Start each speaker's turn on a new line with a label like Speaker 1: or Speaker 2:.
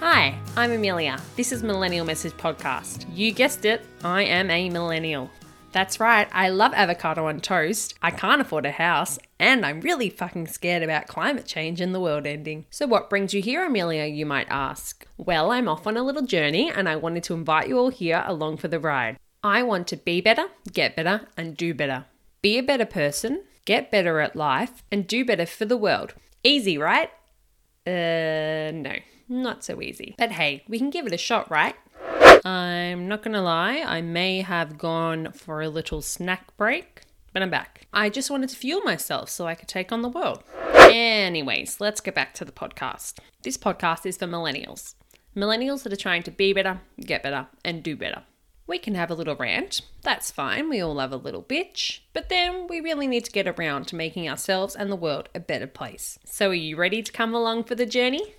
Speaker 1: Hi, I'm Amelia. This is Millennial Message Podcast. You guessed it, I am a millennial. That's right, I love avocado on toast, I can't afford a house, and I'm really fucking scared about climate change and the world ending. So, what brings you here, Amelia, you might ask? Well, I'm off on a little journey and I wanted to invite you all here along for the ride. I want to be better, get better, and do better. Be a better person, get better at life, and do better for the world. Easy, right? Uh, no, not so easy. But hey, we can give it a shot, right? I'm not gonna lie, I may have gone for a little snack break, but I'm back. I just wanted to fuel myself so I could take on the world. Anyways, let's get back to the podcast. This podcast is for millennials. Millennials that are trying to be better, get better, and do better. We can have a little rant, that's fine, we all love a little bitch, but then we really need to get around to making ourselves and the world a better place. So, are you ready to come along for the journey?